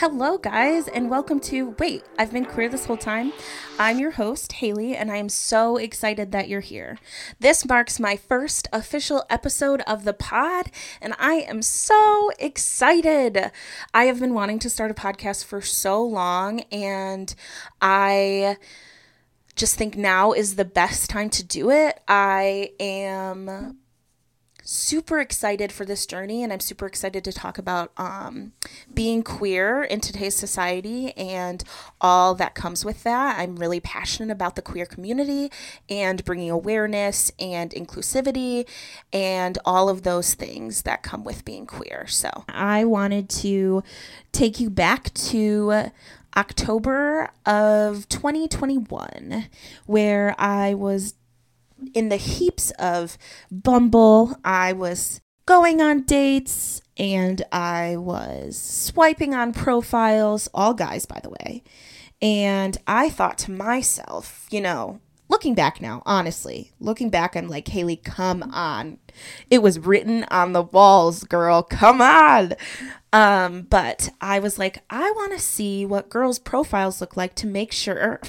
Hello, guys, and welcome to Wait, I've been queer this whole time. I'm your host, Haley, and I am so excited that you're here. This marks my first official episode of the pod, and I am so excited. I have been wanting to start a podcast for so long, and I just think now is the best time to do it. I am super excited for this journey and I'm super excited to talk about um, being queer in today's society and all that comes with that. I'm really passionate about the queer community and bringing awareness and inclusivity and all of those things that come with being queer. So I wanted to take you back to October of 2021, where I was in the heaps of Bumble. I was going on dates and I was swiping on profiles, all guys, by the way. And I thought to myself, you know, looking back now, honestly, looking back, I'm like, Haley, come on. It was written on the walls, girl. Come on. Um, but I was like, I want to see what girls' profiles look like to make sure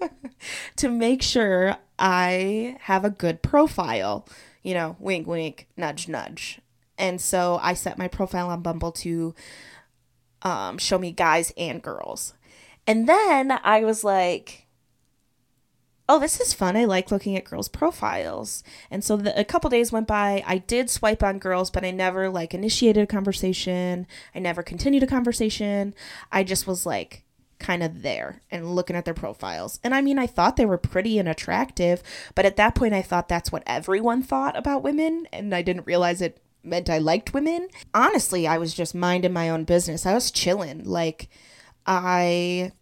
to make sure I have a good profile. You know, wink, wink, nudge, nudge. And so I set my profile on Bumble to um, show me guys and girls. And then I was like, oh, this is fun. I like looking at girls' profiles. And so the, a couple days went by. I did swipe on girls, but I never like initiated a conversation. I never continued a conversation. I just was like, kind of there and looking at their profiles. And I mean, I thought they were pretty and attractive, but at that point, I thought that's what everyone thought about women, and I didn't realize it meant I liked women. Honestly, I was just minding my own business. I was chilling. Like, I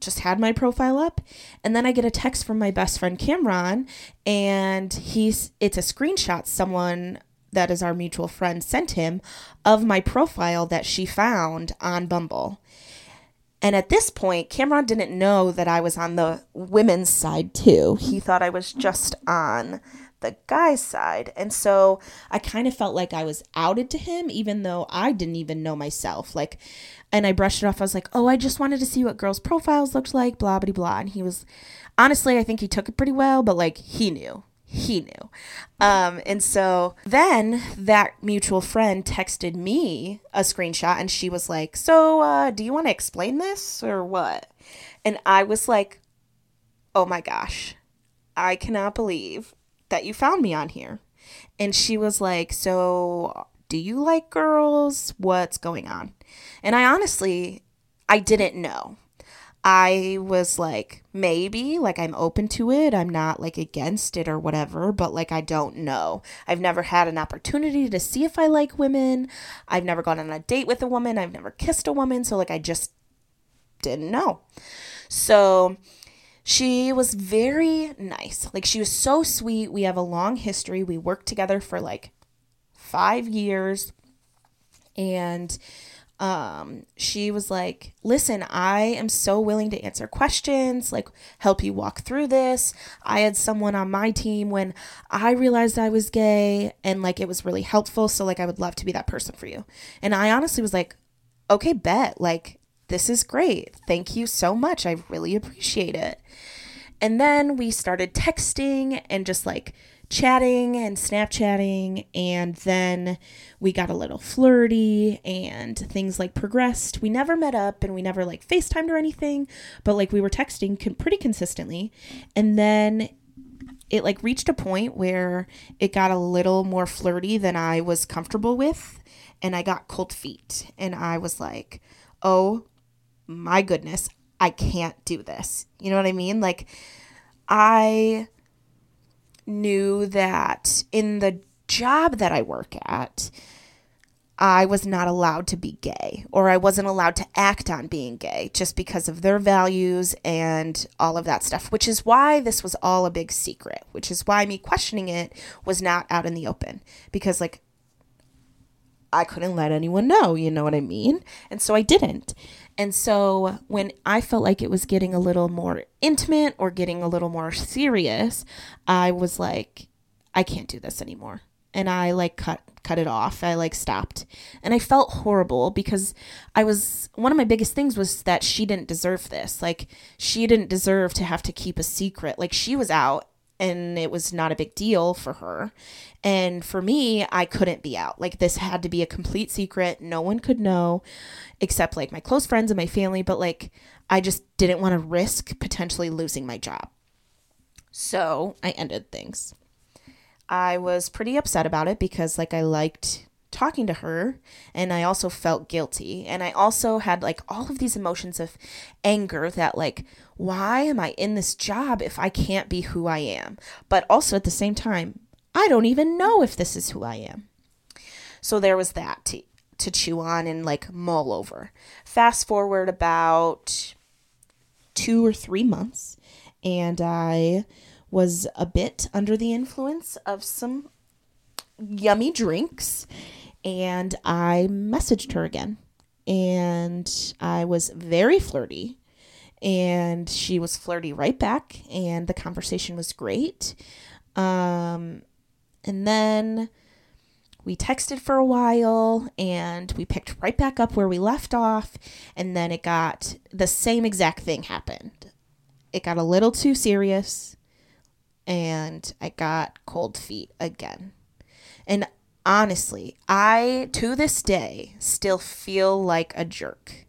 just had my profile up and then I get a text from my best friend Cameron and he's it's a screenshot someone that is our mutual friend sent him of my profile that she found on Bumble. And at this point, Cameron didn't know that I was on the women's side too. He thought I was just on the guy's side. And so I kind of felt like I was outed to him, even though I didn't even know myself. Like, and I brushed it off. I was like, oh, I just wanted to see what girls' profiles looked like, blah, blah, blah. And he was, honestly, I think he took it pretty well, but like, he knew he knew. Um, and so then that mutual friend texted me a screenshot and she was like, So, uh, do you want to explain this or what? And I was like, Oh my gosh, I cannot believe that you found me on here. And she was like, So, do you like girls? What's going on? And I honestly, I didn't know. I was like, maybe, like I'm open to it. I'm not like against it or whatever, but like I don't know. I've never had an opportunity to see if I like women. I've never gone on a date with a woman. I've never kissed a woman. So like I just didn't know. So she was very nice. Like she was so sweet. We have a long history. We worked together for like five years. And um, she was like, Listen, I am so willing to answer questions, like help you walk through this. I had someone on my team when I realized I was gay and like it was really helpful. So, like, I would love to be that person for you. And I honestly was like, Okay, bet. Like, this is great. Thank you so much. I really appreciate it. And then we started texting and just like chatting and Snapchatting, and then we got a little flirty and things like progressed. We never met up and we never like FaceTimed or anything, but like we were texting con- pretty consistently. And then it like reached a point where it got a little more flirty than I was comfortable with, and I got cold feet. And I was like, oh my goodness, I can't do this. You know what I mean? Like, I knew that in the job that I work at, I was not allowed to be gay or I wasn't allowed to act on being gay just because of their values and all of that stuff, which is why this was all a big secret, which is why me questioning it was not out in the open. Because, like, I couldn't let anyone know, you know what I mean? And so I didn't. And so when I felt like it was getting a little more intimate or getting a little more serious, I was like, I can't do this anymore. and I like cut cut it off. I like stopped. And I felt horrible because I was one of my biggest things was that she didn't deserve this. Like she didn't deserve to have to keep a secret. Like she was out and it was not a big deal for her. And for me, I couldn't be out. Like this had to be a complete secret. No one could know except like my close friends and my family, but like I just didn't want to risk potentially losing my job. So, I ended things. I was pretty upset about it because like I liked talking to her and I also felt guilty and I also had like all of these emotions of anger that like why am I in this job if I can't be who I am? But also at the same time I don't even know if this is who I am. So there was that to, to chew on and like mull over. Fast forward about 2 or 3 months and I was a bit under the influence of some yummy drinks and I messaged her again. And I was very flirty and she was flirty right back and the conversation was great. Um and then we texted for a while and we picked right back up where we left off and then it got the same exact thing happened. It got a little too serious and I got cold feet again. And honestly, I to this day still feel like a jerk.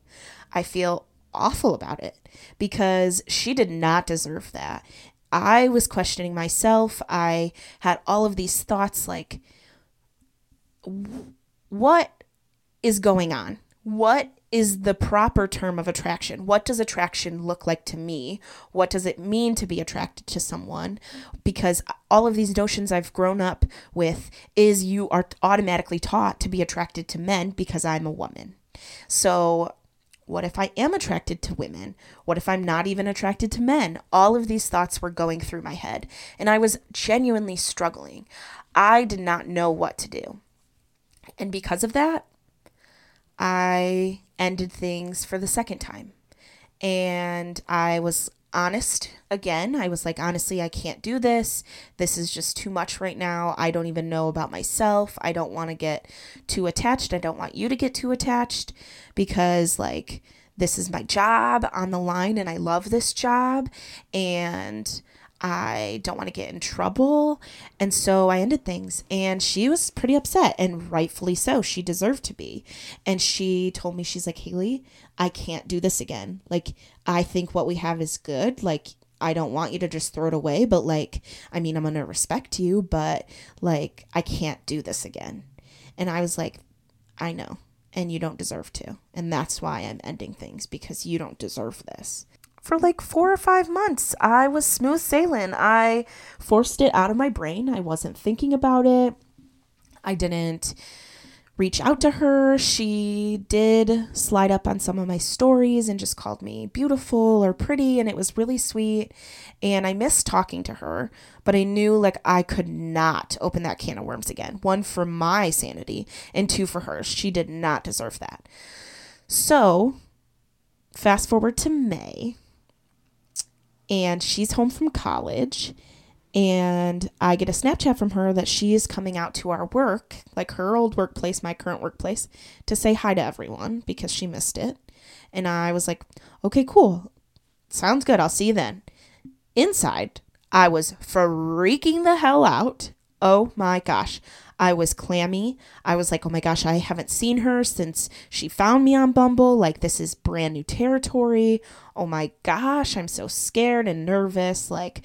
I feel awful about it because she did not deserve that. I was questioning myself. I had all of these thoughts like, what is going on? What is the proper term of attraction. What does attraction look like to me? What does it mean to be attracted to someone? Because all of these notions I've grown up with is you are automatically taught to be attracted to men because I'm a woman. So, what if I am attracted to women? What if I'm not even attracted to men? All of these thoughts were going through my head, and I was genuinely struggling. I did not know what to do. And because of that, I ended things for the second time. And I was honest again. I was like, honestly, I can't do this. This is just too much right now. I don't even know about myself. I don't want to get too attached. I don't want you to get too attached because, like, this is my job on the line and I love this job. And I don't want to get in trouble. And so I ended things. And she was pretty upset, and rightfully so. She deserved to be. And she told me, she's like, Haley, I can't do this again. Like, I think what we have is good. Like, I don't want you to just throw it away, but like, I mean, I'm going to respect you, but like, I can't do this again. And I was like, I know. And you don't deserve to. And that's why I'm ending things because you don't deserve this for like four or five months. I was smooth sailing. I forced it out of my brain. I wasn't thinking about it. I didn't reach out to her. She did slide up on some of my stories and just called me beautiful or pretty, and it was really sweet. And I missed talking to her, but I knew like I could not open that can of worms again. One for my sanity, and two for hers. She did not deserve that. So, fast forward to May and she's home from college and I get a Snapchat from her that she is coming out to our work, like her old workplace, my current workplace, to say hi to everyone because she missed it. And I was like, okay, cool. Sounds good. I'll see you then. Inside, I was freaking the hell out. Oh my gosh. I was clammy. I was like, oh my gosh, I haven't seen her since she found me on Bumble. Like, this is brand new territory. Oh my gosh, I'm so scared and nervous. Like,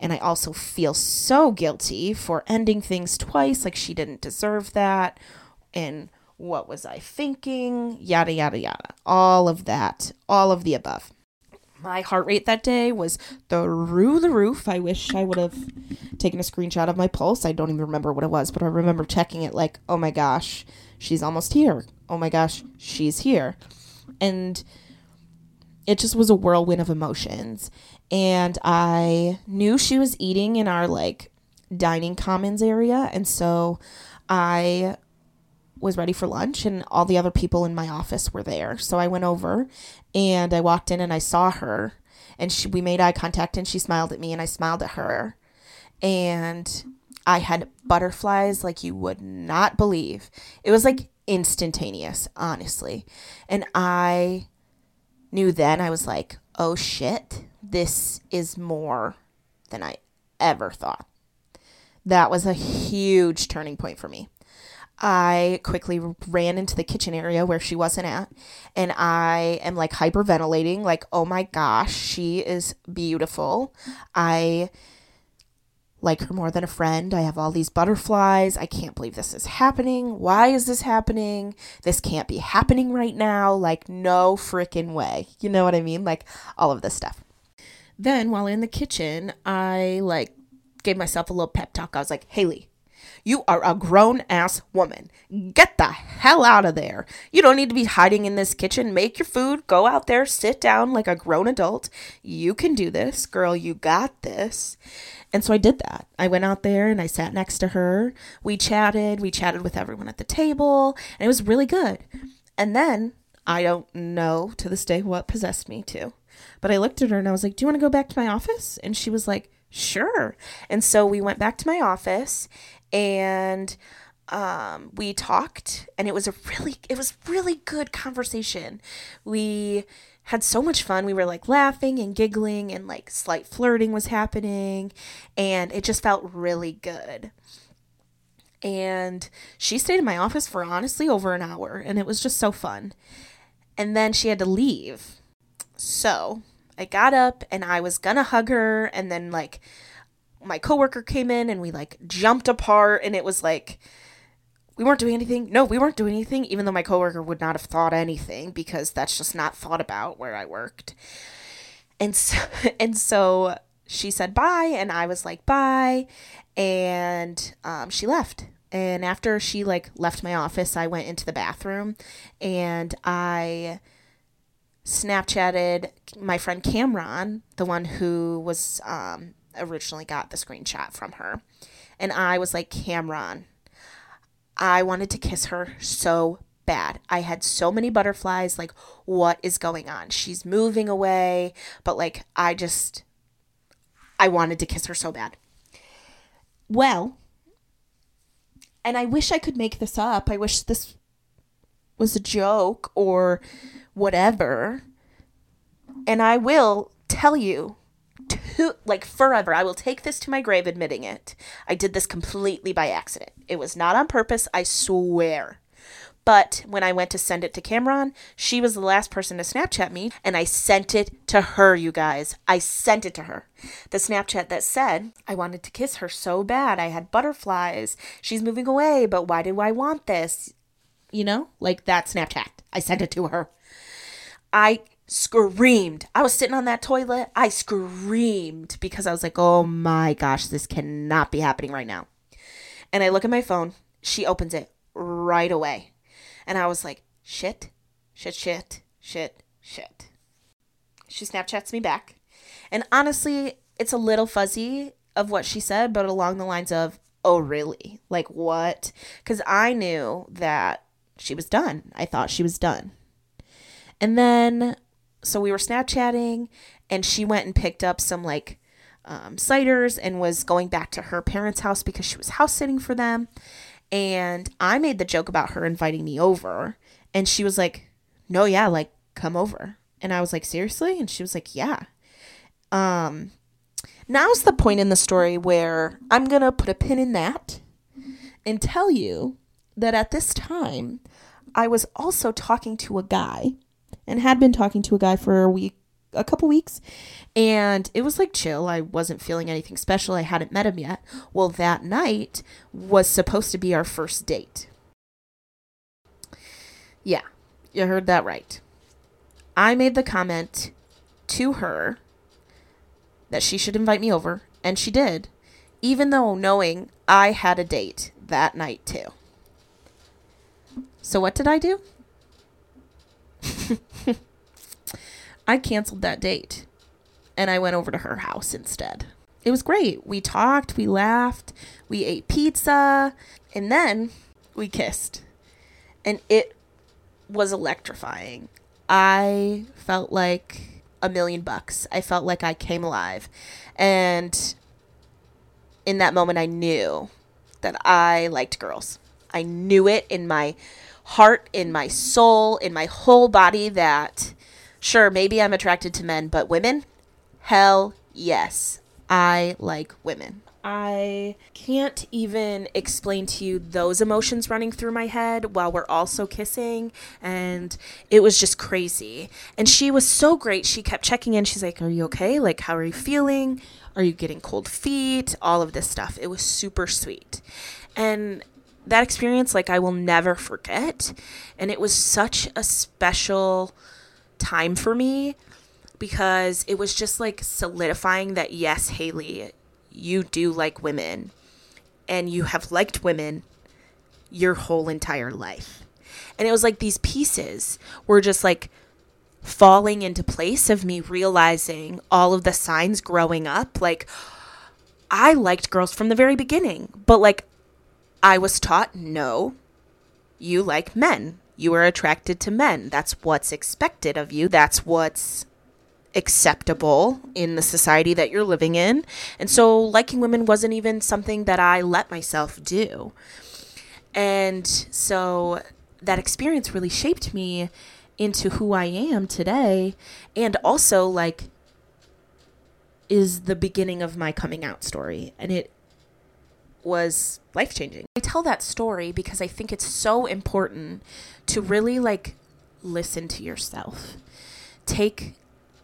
and I also feel so guilty for ending things twice. Like, she didn't deserve that. And what was I thinking? Yada, yada, yada. All of that. All of the above my heart rate that day was through the roof. I wish I would have taken a screenshot of my pulse. I don't even remember what it was, but I remember checking it like, oh my gosh, she's almost here. Oh my gosh, she's here. And it just was a whirlwind of emotions. And I knew she was eating in our like dining commons area. And so I was ready for lunch and all the other people in my office were there. So I went over and I walked in and I saw her and she, we made eye contact and she smiled at me and I smiled at her. And I had butterflies like you would not believe. It was like instantaneous, honestly. And I knew then, I was like, oh shit, this is more than I ever thought. That was a huge turning point for me. I quickly ran into the kitchen area where she wasn't at, and I am like hyperventilating, like, oh my gosh, she is beautiful. I like her more than a friend. I have all these butterflies. I can't believe this is happening. Why is this happening? This can't be happening right now. Like, no freaking way. You know what I mean? Like, all of this stuff. Then, while in the kitchen, I like gave myself a little pep talk. I was like, Haley, you are a grown ass woman. Get the hell out of there. You don't need to be hiding in this kitchen. Make your food. Go out there. Sit down like a grown adult. You can do this. Girl, you got this. And so I did that. I went out there and I sat next to her. We chatted. We chatted with everyone at the table. And it was really good. And then I don't know to this day what possessed me to. But I looked at her and I was like, Do you want to go back to my office? And she was like, Sure. And so we went back to my office and um, we talked and it was a really it was really good conversation. We had so much fun. We were like laughing and giggling and like slight flirting was happening and it just felt really good. And she stayed in my office for honestly over an hour and it was just so fun. And then she had to leave. So i got up and i was gonna hug her and then like my coworker came in and we like jumped apart and it was like we weren't doing anything. No, we weren't doing anything, even though my coworker would not have thought anything because that's just not thought about where I worked. And so, and so she said bye, and I was like bye, and um, she left. And after she like left my office, I went into the bathroom, and I Snapchatted my friend Cameron, the one who was um, originally got the screenshot from her. And I was like, Cameron, I wanted to kiss her so bad. I had so many butterflies. Like, what is going on? She's moving away, but like, I just, I wanted to kiss her so bad. Well, and I wish I could make this up. I wish this was a joke or whatever. And I will tell you like forever. I will take this to my grave admitting it. I did this completely by accident. It was not on purpose, I swear. But when I went to send it to Cameron, she was the last person to Snapchat me, and I sent it to her, you guys. I sent it to her. The Snapchat that said, I wanted to kiss her so bad. I had butterflies. She's moving away, but why do I want this? You know, like that Snapchat. I sent it to her. I screamed. I was sitting on that toilet. I screamed because I was like, oh my gosh, this cannot be happening right now. And I look at my phone. She opens it right away. And I was like, shit, shit, shit, shit, shit. She Snapchats me back. And honestly, it's a little fuzzy of what she said, but along the lines of, oh, really? Like, what? Because I knew that she was done. I thought she was done. And then so we were Snapchatting, and she went and picked up some like um, ciders and was going back to her parents' house because she was house sitting for them. And I made the joke about her inviting me over, and she was like, "No, yeah, like come over." And I was like, "Seriously?" And she was like, "Yeah." Um, now's the point in the story where I'm gonna put a pin in that and tell you that at this time I was also talking to a guy and had been talking to a guy for a week, a couple weeks, and it was like chill. I wasn't feeling anything special. I hadn't met him yet. Well, that night was supposed to be our first date. Yeah, you heard that right. I made the comment to her that she should invite me over, and she did, even though knowing I had a date that night too. So, what did I do? I canceled that date and I went over to her house instead. It was great. We talked, we laughed, we ate pizza, and then we kissed. And it was electrifying. I felt like a million bucks. I felt like I came alive. And in that moment, I knew that I liked girls. I knew it in my heart, in my soul, in my whole body that sure, maybe I'm attracted to men, but women? Hell yes. I like women. I can't even explain to you those emotions running through my head while we're also kissing. And it was just crazy. And she was so great. She kept checking in. She's like, Are you okay? Like, how are you feeling? Are you getting cold feet? All of this stuff. It was super sweet. And that experience, like, I will never forget. And it was such a special time for me because it was just like solidifying that yes, Haley, you do like women and you have liked women your whole entire life. And it was like these pieces were just like falling into place of me realizing all of the signs growing up. Like, I liked girls from the very beginning, but like, I was taught no, you like men. You are attracted to men. That's what's expected of you. That's what's acceptable in the society that you're living in. And so liking women wasn't even something that I let myself do. And so that experience really shaped me into who I am today and also like is the beginning of my coming out story and it was life changing. I tell that story because I think it's so important to really like listen to yourself. Take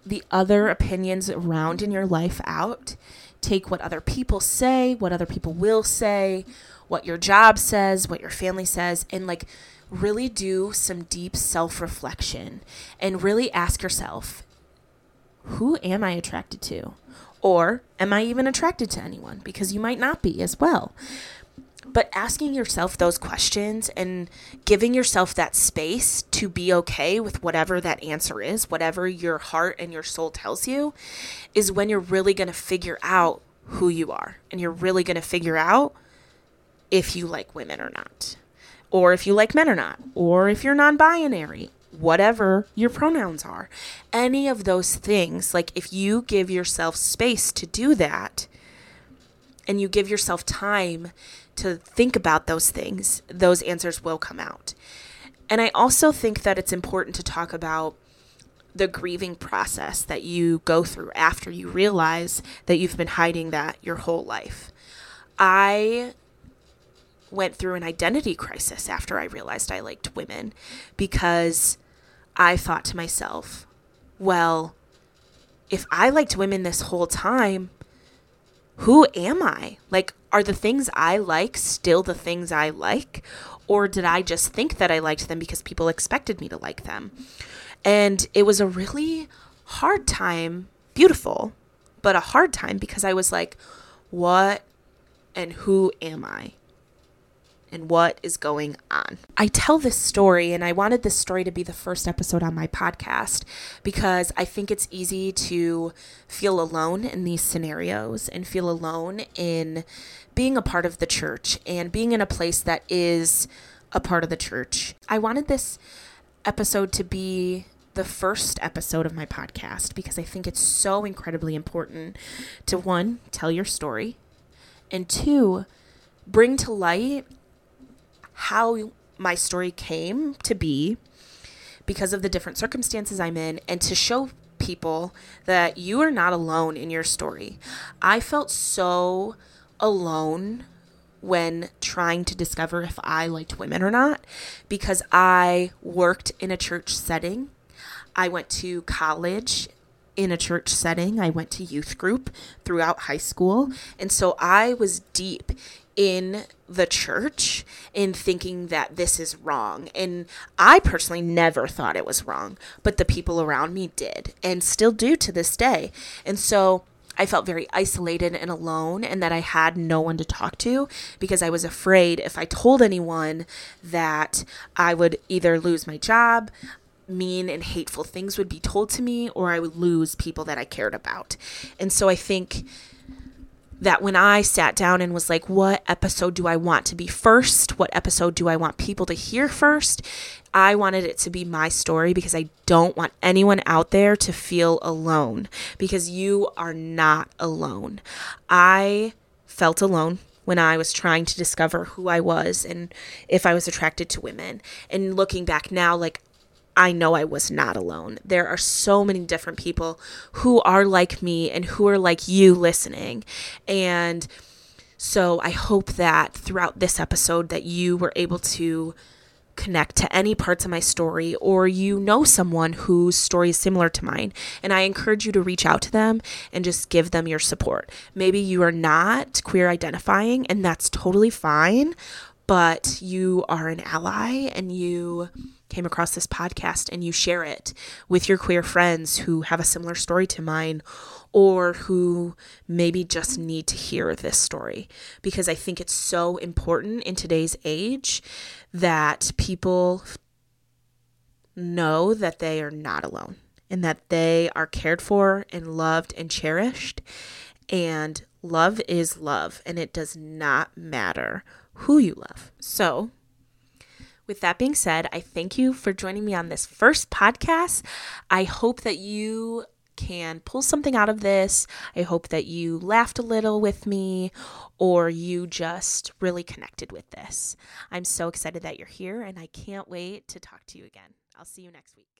the other opinions around in your life out. Take what other people say, what other people will say, what your job says, what your family says, and like really do some deep self reflection and really ask yourself who am I attracted to? Or am I even attracted to anyone? Because you might not be as well. But asking yourself those questions and giving yourself that space to be okay with whatever that answer is, whatever your heart and your soul tells you, is when you're really going to figure out who you are. And you're really going to figure out if you like women or not, or if you like men or not, or if you're non binary, whatever your pronouns are. Any of those things, like if you give yourself space to do that and you give yourself time to think about those things, those answers will come out. And I also think that it's important to talk about the grieving process that you go through after you realize that you've been hiding that your whole life. I went through an identity crisis after I realized I liked women because I thought to myself, well, if I liked women this whole time, who am I? Like, are the things I like still the things I like? Or did I just think that I liked them because people expected me to like them? And it was a really hard time, beautiful, but a hard time because I was like, what and who am I? And what is going on. I tell this story, and I wanted this story to be the first episode on my podcast because I think it's easy to feel alone in these scenarios and feel alone in being a part of the church and being in a place that is a part of the church. I wanted this episode to be the first episode of my podcast because I think it's so incredibly important to one, tell your story, and two, bring to light how my story came to be because of the different circumstances I'm in and to show people that you are not alone in your story. I felt so alone when trying to discover if I liked women or not because I worked in a church setting. I went to college in a church setting. I went to youth group throughout high school. And so I was deep in the church in thinking that this is wrong. And I personally never thought it was wrong, but the people around me did and still do to this day. And so I felt very isolated and alone, and that I had no one to talk to because I was afraid if I told anyone that I would either lose my job, mean and hateful things would be told to me, or I would lose people that I cared about. And so I think that when I sat down and was like, what episode do I want to be first? What episode do I want people to hear first? I wanted it to be my story because I don't want anyone out there to feel alone because you are not alone. I felt alone when I was trying to discover who I was and if I was attracted to women. And looking back now, like, I know I was not alone. There are so many different people who are like me and who are like you listening. And so I hope that throughout this episode that you were able to connect to any parts of my story or you know someone whose story is similar to mine and I encourage you to reach out to them and just give them your support. Maybe you are not queer identifying and that's totally fine, but you are an ally and you came across this podcast and you share it with your queer friends who have a similar story to mine or who maybe just need to hear this story. Because I think it's so important in today's age that people know that they are not alone and that they are cared for and loved and cherished. And love is love and it does not matter who you love. So, with that being said, I thank you for joining me on this first podcast. I hope that you can pull something out of this. I hope that you laughed a little with me or you just really connected with this. I'm so excited that you're here and I can't wait to talk to you again. I'll see you next week.